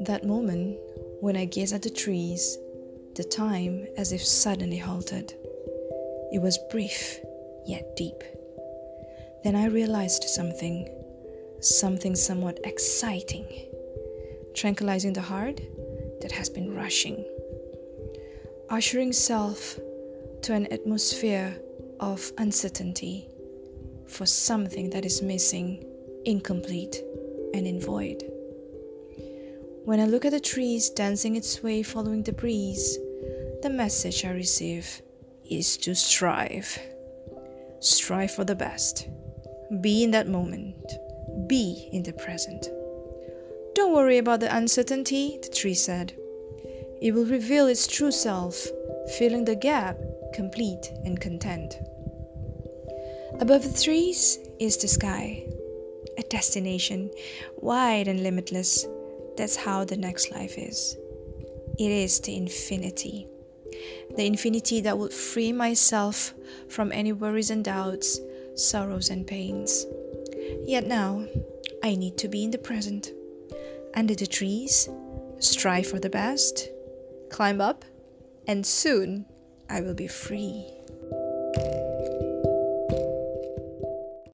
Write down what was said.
That moment when I gazed at the trees, the time as if suddenly halted. It was brief, yet deep. Then I realized something, something somewhat exciting, tranquilizing the heart that has been rushing, ushering self to an atmosphere of uncertainty for something that is missing, incomplete, and in void. When I look at the trees dancing its way following the breeze, the message I receive is to strive. Strive for the best. Be in that moment. Be in the present. Don't worry about the uncertainty, the tree said. It will reveal its true self, filling the gap complete and content. Above the trees is the sky, a destination wide and limitless that's how the next life is. It is the infinity. The infinity that would free myself from any worries and doubts, sorrows and pains. Yet now, I need to be in the present. Under the trees, strive for the best, climb up, and soon I will be free.